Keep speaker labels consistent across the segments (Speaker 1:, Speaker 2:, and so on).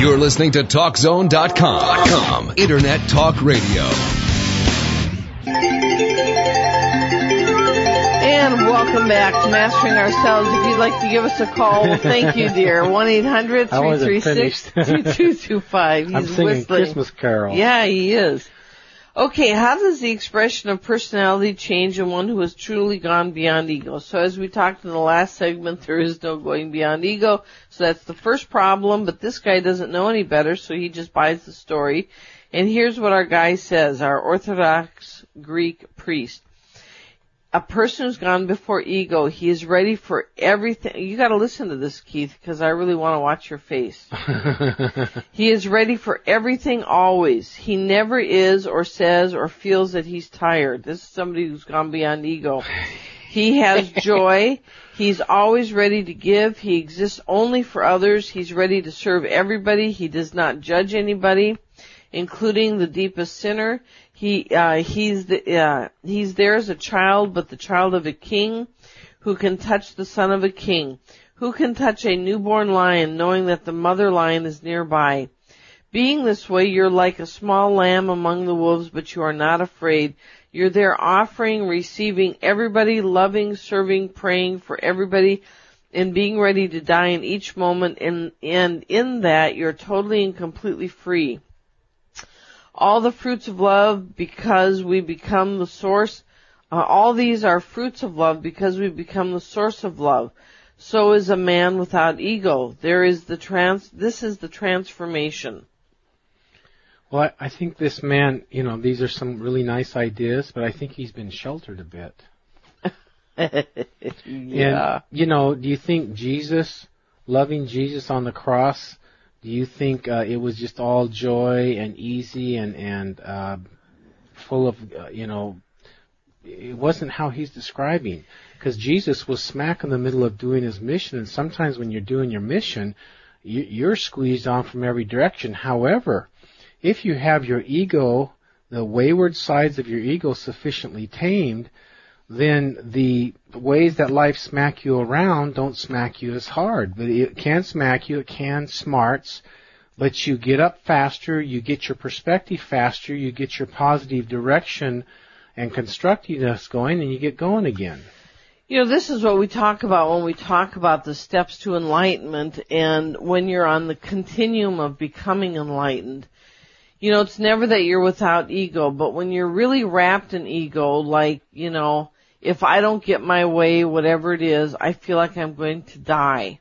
Speaker 1: You're listening to TalkZone.com. Internet Talk Radio.
Speaker 2: And welcome back to Mastering Ourselves. If you'd like to give us a call, well, thank you, dear. 1-800-336-2225. He's
Speaker 3: I'm singing
Speaker 2: whistling.
Speaker 3: Christmas Carol.
Speaker 2: Yeah, he is. Okay, how does the expression of personality change in one who has truly gone beyond ego? So as we talked in the last segment, there is no going beyond ego. So that's the first problem, but this guy doesn't know any better, so he just buys the story. And here's what our guy says, our Orthodox Greek priest a person who's gone before ego, he is ready for everything. You gotta listen to this, Keith, because I really want to watch your face. he is ready for everything always. He never is or says or feels that he's tired. This is somebody who's gone beyond ego. He has joy. He's always ready to give. He exists only for others. He's ready to serve everybody. He does not judge anybody, including the deepest sinner. He uh, he's uh, he's there as a child, but the child of a king, who can touch the son of a king, who can touch a newborn lion, knowing that the mother lion is nearby. Being this way, you're like a small lamb among the wolves, but you are not afraid. You're there offering, receiving everybody, loving, serving, praying for everybody, and being ready to die in each moment, and, and in that, you're totally and completely free all the fruits of love because we become the source. Uh, all these are fruits of love because we become the source of love. So is a man without ego. There is the trans, this is the transformation.
Speaker 3: Well, I, I think this man, you know, these are some really nice ideas, but I think he's been sheltered a bit.
Speaker 2: yeah.
Speaker 3: And, you know, do you think Jesus, loving Jesus on the cross, do you think uh, it was just all joy and easy and and uh, full of uh, you know? It wasn't how he's describing, because Jesus was smack in the middle of doing his mission, and sometimes when you're doing your mission, you, you're squeezed on from every direction. However, if you have your ego, the wayward sides of your ego sufficiently tamed, then the ways that life smack you around don't smack you as hard. But it can smack you, it can smarts, but you get up faster, you get your perspective faster, you get your positive direction and constructiveness going, and you get going again.
Speaker 2: You know, this is what we talk about when we talk about the steps to enlightenment and when you're on the continuum of becoming enlightened. You know, it's never that you're without ego, but when you're really wrapped in ego, like, you know, if I don't get my way, whatever it is, I feel like I'm going to die.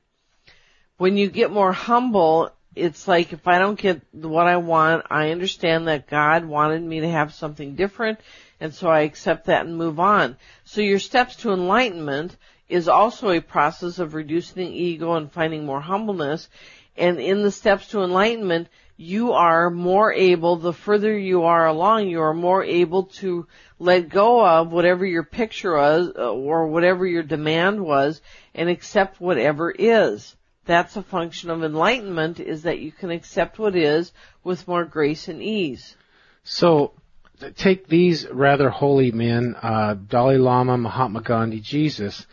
Speaker 2: When you get more humble, it's like if I don't get what I want, I understand that God wanted me to have something different, and so I accept that and move on. So your steps to enlightenment is also a process of reducing ego and finding more humbleness. And in the steps to enlightenment, you are more able, the further you are along, you are more able to let go of whatever your picture was uh, or whatever your demand was and accept whatever is. That's a function of enlightenment is that you can accept what is with more grace and ease.
Speaker 3: So, take these rather holy men, uh, Dalai Lama, Mahatma Gandhi, Jesus.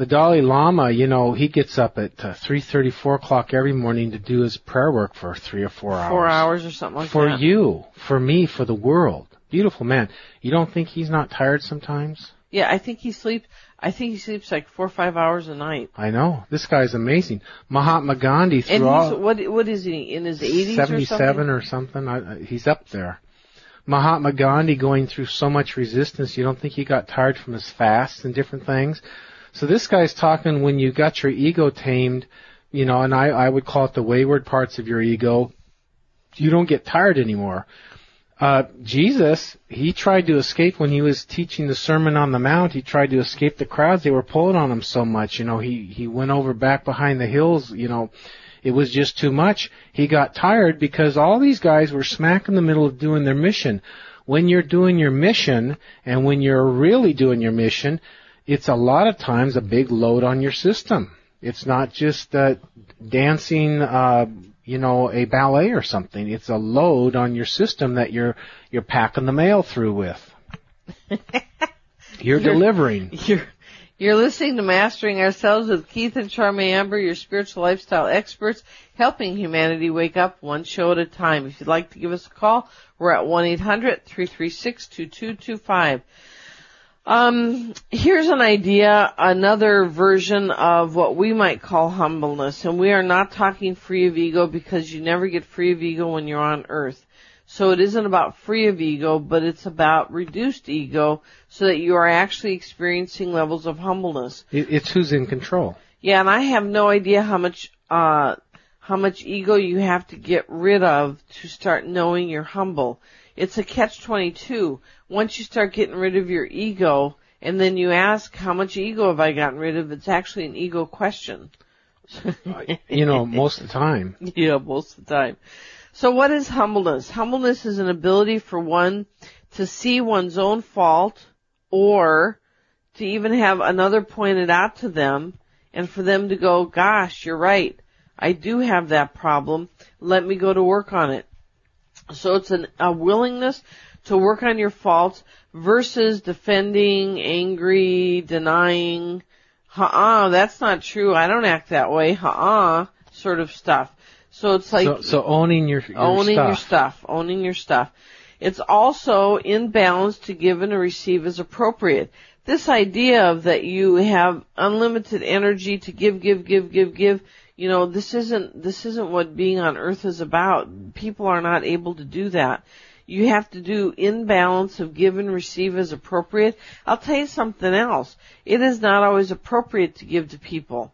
Speaker 3: The Dalai Lama, you know, he gets up at uh, three thirty, four o'clock every morning to do his prayer work for three or four hours.
Speaker 2: Four hours or something like
Speaker 3: for
Speaker 2: that.
Speaker 3: For you, for me, for the world. Beautiful man. You don't think he's not tired sometimes?
Speaker 2: Yeah, I think he sleeps. I think he sleeps like four or five hours a night.
Speaker 3: I know this guy's amazing. Mahatma Gandhi through
Speaker 2: and he's,
Speaker 3: all
Speaker 2: what what is he in his eighties
Speaker 3: seventy-seven
Speaker 2: or
Speaker 3: something? or something. I, he's up there. Mahatma Gandhi going through so much resistance. You don't think he got tired from his fasts and different things? So this guy's talking when you got your ego tamed, you know, and I I would call it the wayward parts of your ego. You don't get tired anymore. Uh, Jesus, he tried to escape when he was teaching the Sermon on the Mount. He tried to escape the crowds. They were pulling on him so much. You know, he, he went over back behind the hills. You know, it was just too much. He got tired because all these guys were smack in the middle of doing their mission. When you're doing your mission and when you're really doing your mission, it's a lot of times a big load on your system. It's not just uh, dancing, uh, you know, a ballet or something. It's a load on your system that you're you're packing the mail through with. you're, you're delivering.
Speaker 2: You're You're listening to Mastering Ourselves with Keith and Charmaine Amber, your spiritual lifestyle experts, helping humanity wake up one show at a time. If you'd like to give us a call, we're at 1-800-336-2225. Um, here's an idea, another version of what we might call humbleness, and we are not talking free of ego because you never get free of ego when you're on earth. So it isn't about free of ego, but it's about reduced ego so that you are actually experiencing levels of humbleness.
Speaker 3: It's who's in control.
Speaker 2: Yeah, and I have no idea how much, uh, how much ego you have to get rid of to start knowing you're humble. It's a catch 22. Once you start getting rid of your ego, and then you ask, how much ego have I gotten rid of? It's actually an ego question.
Speaker 3: you know, most of the time.
Speaker 2: Yeah, most of the time. So what is humbleness? Humbleness is an ability for one to see one's own fault or to even have another pointed out to them and for them to go, gosh, you're right. I do have that problem. Let me go to work on it. So it's an, a willingness to work on your faults versus defending, angry, denying, uh-uh, that's not true. I don't act that way. Uh-uh, sort of stuff. So it's like
Speaker 3: so, so owning your, your
Speaker 2: owning
Speaker 3: stuff.
Speaker 2: your stuff, owning your stuff. It's also in balance to give and to receive as appropriate. This idea of that you have unlimited energy to give, give, give, give, give, you know, this isn't, this isn't what being on earth is about. People are not able to do that. You have to do in balance of give and receive as appropriate. I'll tell you something else. It is not always appropriate to give to people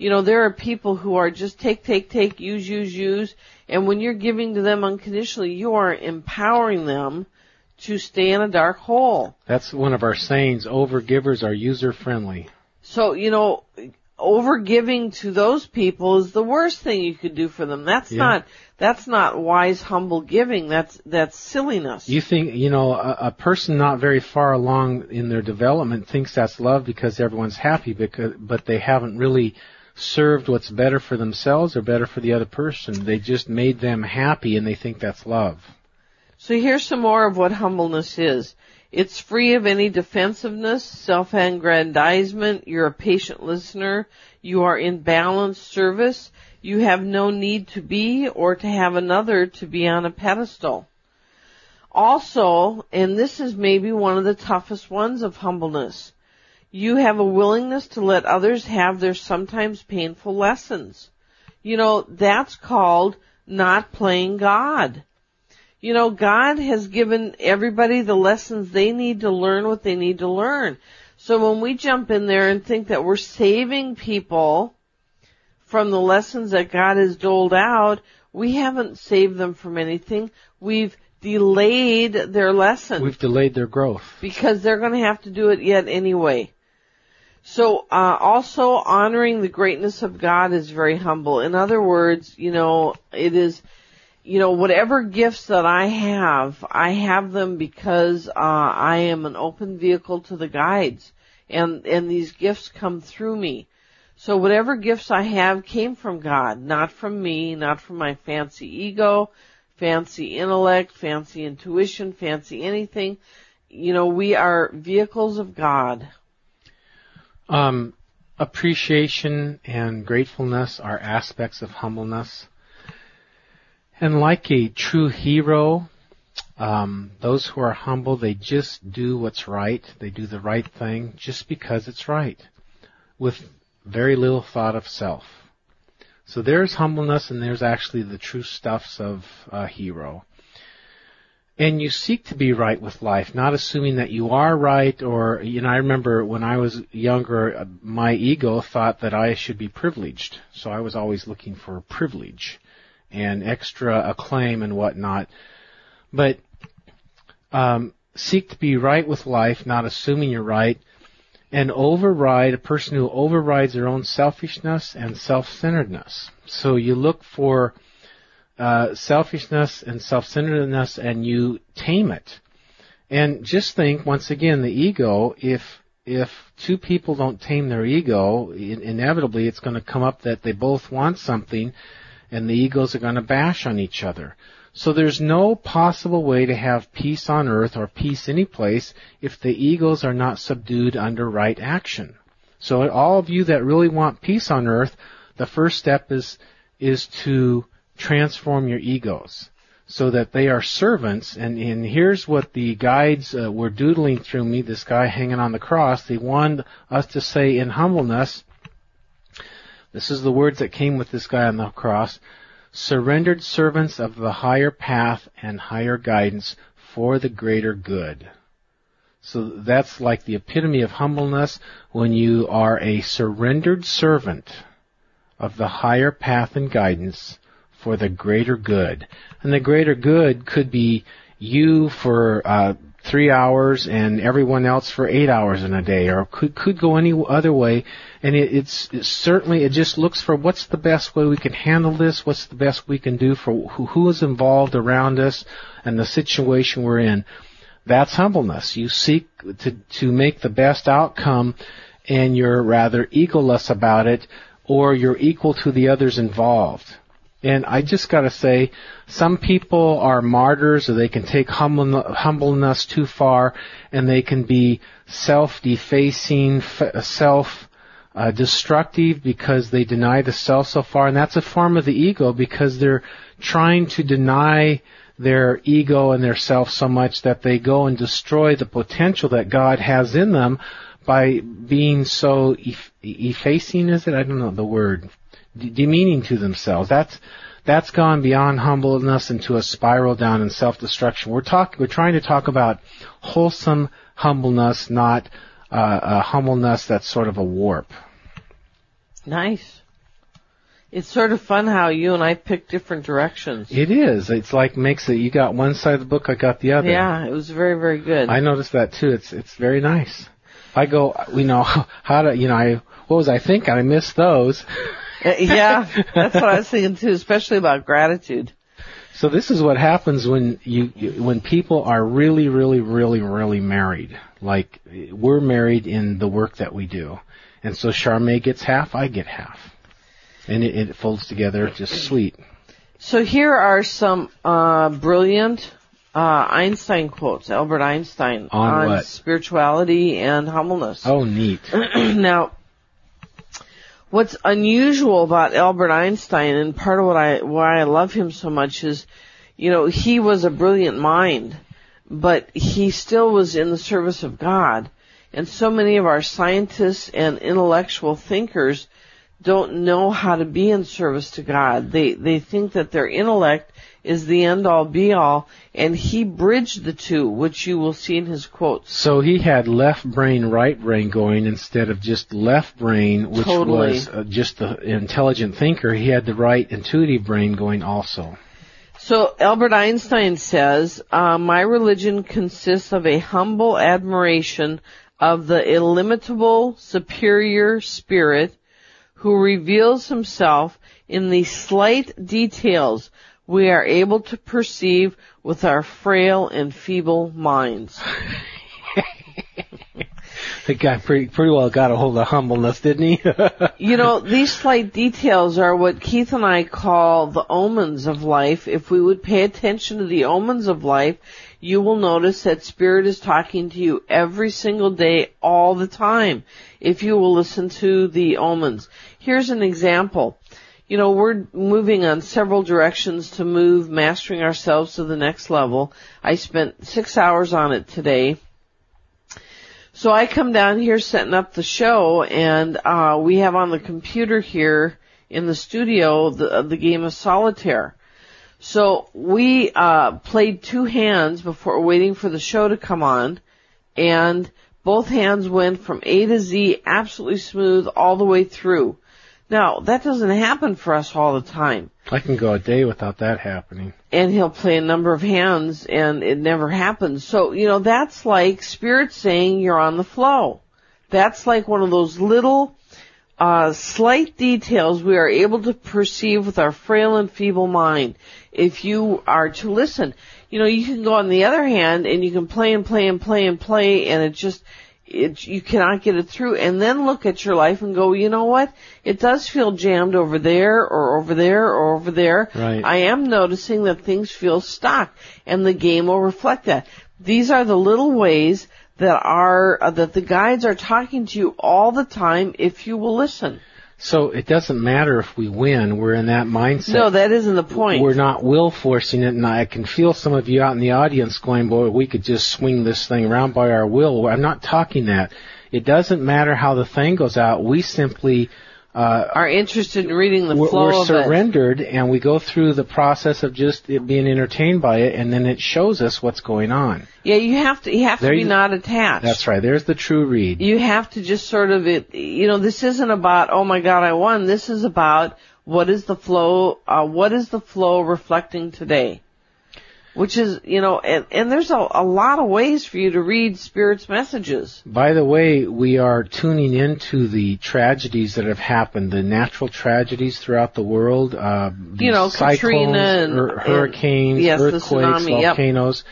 Speaker 2: you know, there are people who are just take, take, take, use, use, use, and when you're giving to them unconditionally, you are empowering them to stay in a dark hole.
Speaker 3: That's one of our sayings, overgivers are user friendly.
Speaker 2: So, you know, overgiving to those people is the worst thing you could do for them. That's
Speaker 3: Yeah.
Speaker 2: not, that's not wise, humble giving. That's, that's silliness.
Speaker 3: You think, you know, a, a person not very far along in their development thinks that's love because everyone's happy because, but they haven't really served what's better for themselves or better for the other person. They just made them happy and they think that's love.
Speaker 2: So here's some more of what humbleness is. It's free of any defensiveness, self-aggrandizement. You're a patient listener. You are in balanced service. You have no need to be or to have another to be on a pedestal. Also, and this is maybe one of the toughest ones of humbleness, you have a willingness to let others have their sometimes painful lessons. You know, that's called not playing God. You know, God has given everybody the lessons they need to learn what they need to learn. So when we jump in there and think that we're saving people from the lessons that God has doled out, we haven't saved them from anything. We've delayed their lesson
Speaker 3: We've delayed their growth.
Speaker 2: because they're going to have to do it yet anyway. So, uh, also honoring the greatness of God is very humble. In other words, you know, it is, you know, whatever gifts that I have, I have them because, uh, I am an open vehicle to the guides. And, and these gifts come through me. So whatever gifts I have came from God, not from me, not from my fancy ego, fancy intellect, fancy intuition, fancy anything. You know, we are vehicles of God.
Speaker 3: Um, appreciation and gratefulness are aspects of humbleness. And like a true hero, um, those who are humble, they just do what's right. They do the right thing just because it's right, with very little thought of self. So there's humbleness, and there's actually the true stuffs of a hero. And you seek to be right with life, not assuming that you are right or, you know, I remember when I was younger, uh, my ego thought that I should be privileged. So I was always looking for privilege and extra acclaim and whatnot. But, um, seek to be right with life, not assuming you're right, and override a person who overrides their own selfishness and self-centeredness. So you look for uh, selfishness and self-centeredness and you tame it. And just think, once again, the ego, if, if two people don't tame their ego, in, inevitably it's going to come up that they both want something and the egos are going to bash on each other. So there's no possible way to have peace on earth or peace any place if the egos are not subdued under right action. So all of you that really want peace on earth, the first step is, is to transform your egos so that they are servants. And, and here's what the guides uh, were doodling through me, this guy hanging on the cross. They wanted us to say in humbleness, this is the words that came with this guy on the cross, surrendered servants of the higher path and higher guidance for the greater good. So that's like the epitome of humbleness when you are a surrendered servant of the higher path and guidance for the greater good. And the greater good could be you for uh, three hours and everyone else for eight hours in a day, or could could go any other way. And it, it's, it's certainly it just looks for what's the best way we can handle this, what's the best we can do for who, who is involved around us, and the situation we're in. That's humbleness. You seek to to make the best outcome, and you're rather egoless about it, or you're equal to the others involved. And I just got to say, some people are martyrs, or they can take humbleness too far, and they can be self-defacing, self-destructive because they deny the self so far, and that's a form of the ego because they're trying to deny their ego and their self so much that they go and destroy the potential that God has in them by being so effacing. Is it? I don't know the word demeaning to themselves. That's that's gone beyond humbleness into a spiral down in self-destruction. We're talk, we're trying to talk about wholesome humbleness, not uh, a humbleness that's sort of a warp.
Speaker 2: Nice. It's sort of fun how you and I pick different directions.
Speaker 3: It is. It's like makes it. You got one side of the book, I got the other.
Speaker 2: Yeah, it was very, very good.
Speaker 3: I noticed that too. It's it's very nice. I go, you know, how to, you know, I what was I thinking? I missed those.
Speaker 2: Uh, yeah, that's what I was thinking too, especially about gratitude.
Speaker 3: So this is what happens when you, you when people are really, really, really, really married. Like we're married in the work that we do, and so Charmaine gets half, I get half, and it, it folds together just sweet.
Speaker 2: So here are some uh, brilliant uh, Einstein quotes, Albert Einstein
Speaker 3: on,
Speaker 2: on spirituality and humbleness.
Speaker 3: Oh, neat.
Speaker 2: now, what's unusual about Albert Einstein and part of what I why I love him so much is you know he was a brilliant mind but he still was in the service of God. And so many of our scientists and intellectual thinkers don't know how to be in service to God they they think that their intellect is the end all be all, and he bridged the two, which you will see in his quotes.
Speaker 3: So he had left brain, right brain going instead of just left brain, which
Speaker 2: totally.
Speaker 3: was uh, just the intelligent thinker. He had the right intuitive brain going also.
Speaker 2: So Albert Einstein says, uh, "My religion consists of a humble admiration of the illimitable superior spirit." Who reveals himself in the slight details we are able to perceive with our frail and feeble minds.
Speaker 3: the guy pretty, pretty well got a hold of humbleness, didn't he?
Speaker 2: you know, these slight details are what Keith and I call the omens of life. If we would pay attention to the omens of life, you will notice that Spirit is talking to you every single day, all the time, if you will listen to the omens. Here's an example you know, we're moving on several directions to move mastering ourselves to the next level. I spent six hours on it today. So I come down here setting up the show and, uh, we have on the computer here in the studio the, the game of solitaire. So we, uh, played two hands before waiting for the show to come on and both hands went from A to Z absolutely smooth all the way through. Now, that doesn't happen for us all the time.
Speaker 3: I can go a day without that happening.
Speaker 2: And he'll play a number of hands and it never happens. So, you know, that's like spirit saying you're on the flow. That's like one of those little, uh, slight details we are able to perceive with our frail and feeble mind. If you are to listen, you know, you can go on the other hand and you can play and play and play and play and it just, it, you cannot get it through and then look at your life and go, you know what? It does feel jammed over there or over there or over there.
Speaker 3: Right.
Speaker 2: I am noticing that things feel stuck and the game will reflect that. These are the little ways that are uh, that the guides are talking to you all the time if you will listen.
Speaker 3: So it doesn't matter if we win. We're in that mindset.
Speaker 2: No, that isn't the point.
Speaker 3: We're not will forcing it, and I can feel some of you out in the audience going, "Boy, we could just swing this thing around by our will." I'm not talking that. It doesn't matter how the thing goes out. We simply uh,
Speaker 2: are interested in reading the
Speaker 3: we're,
Speaker 2: flow
Speaker 3: we're
Speaker 2: of
Speaker 3: surrendered, and we go through the process of just it being entertained by it, and then it shows us what's going on.
Speaker 2: Yeah, you have to. You have
Speaker 3: There
Speaker 2: to be
Speaker 3: you-
Speaker 2: not attached.
Speaker 3: That's right. There's the true read.
Speaker 2: You have to just sort of it. You know, this isn't about oh my god I won. This is about what is the flow. Uh, what is the flow reflecting today? Which is, you know, and, and there's a, a lot of ways for you to read spirit's messages.
Speaker 3: By the way, we are tuning into the tragedies that have happened, the natural tragedies throughout the world. Uh,
Speaker 2: You know,
Speaker 3: cyclones,
Speaker 2: Katrina and-
Speaker 3: hur- hurricanes,
Speaker 2: and- yes,
Speaker 3: earthquakes,
Speaker 2: tsunami, yep.
Speaker 3: volcanoes,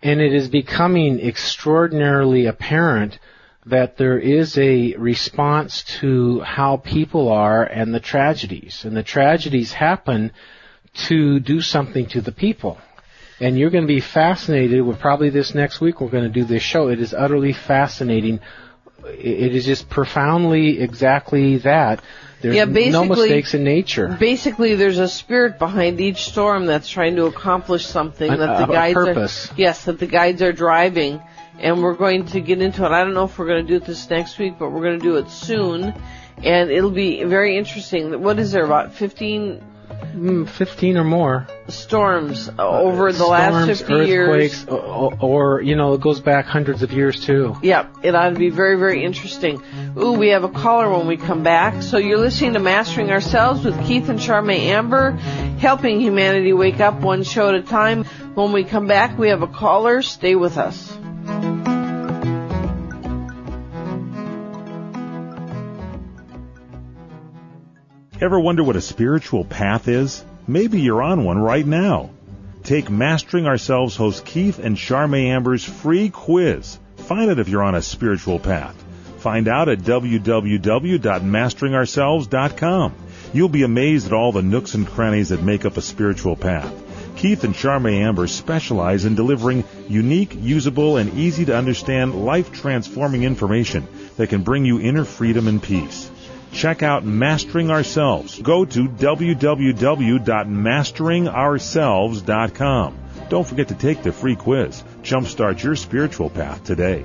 Speaker 3: and it is becoming extraordinarily apparent that there is a response to how people are and the tragedies, and the tragedies happen to do something to the people. And you're going to be fascinated with probably this next week we're going to do this show. It is utterly fascinating. It is just profoundly exactly that. There's
Speaker 2: Yeah,
Speaker 3: no
Speaker 2: basically-
Speaker 3: mistakes in nature.
Speaker 2: Basically, there's a spirit behind each storm that's trying to accomplish something
Speaker 3: A-
Speaker 2: that the
Speaker 3: a- a
Speaker 2: guides
Speaker 3: purpose.
Speaker 2: are. Yes, that the guides are driving, and we're going to get into it. I don't know if we're going to do it this next week, but we're going to do it soon, and it'll be very interesting. What is there about 15
Speaker 3: Mm, Hmm, 15 or more.
Speaker 2: storms uh, over the last
Speaker 3: Storms,
Speaker 2: 50 years?
Speaker 3: earthquakes, or, or, you know, it goes back hundreds of years too.
Speaker 2: Yep, it ought to be very, very interesting. Ooh, we have a caller when we come back. So you're listening to Mastering Ourselves with Keith and Charmaine Amber, helping humanity wake up one show at a time. When we come back, we have a caller. Stay with us.
Speaker 4: Ever wonder what a spiritual path is? Maybe you're on one right now. Take Mastering Ourselves host Keith and Charmaine Amber's free quiz. Find out if you're on a spiritual path. Find out at www.masteringourselves.com. You'll be amazed at all the nooks and crannies that make up a spiritual path. Keith and Charmaine Amber specialize in delivering unique, usable, and easy to understand life transforming information that can bring you inner freedom and peace. Check out Mastering Ourselves. Go to www.masteringourselves.com. Don't forget to take the free quiz. Jumpstart your spiritual path today.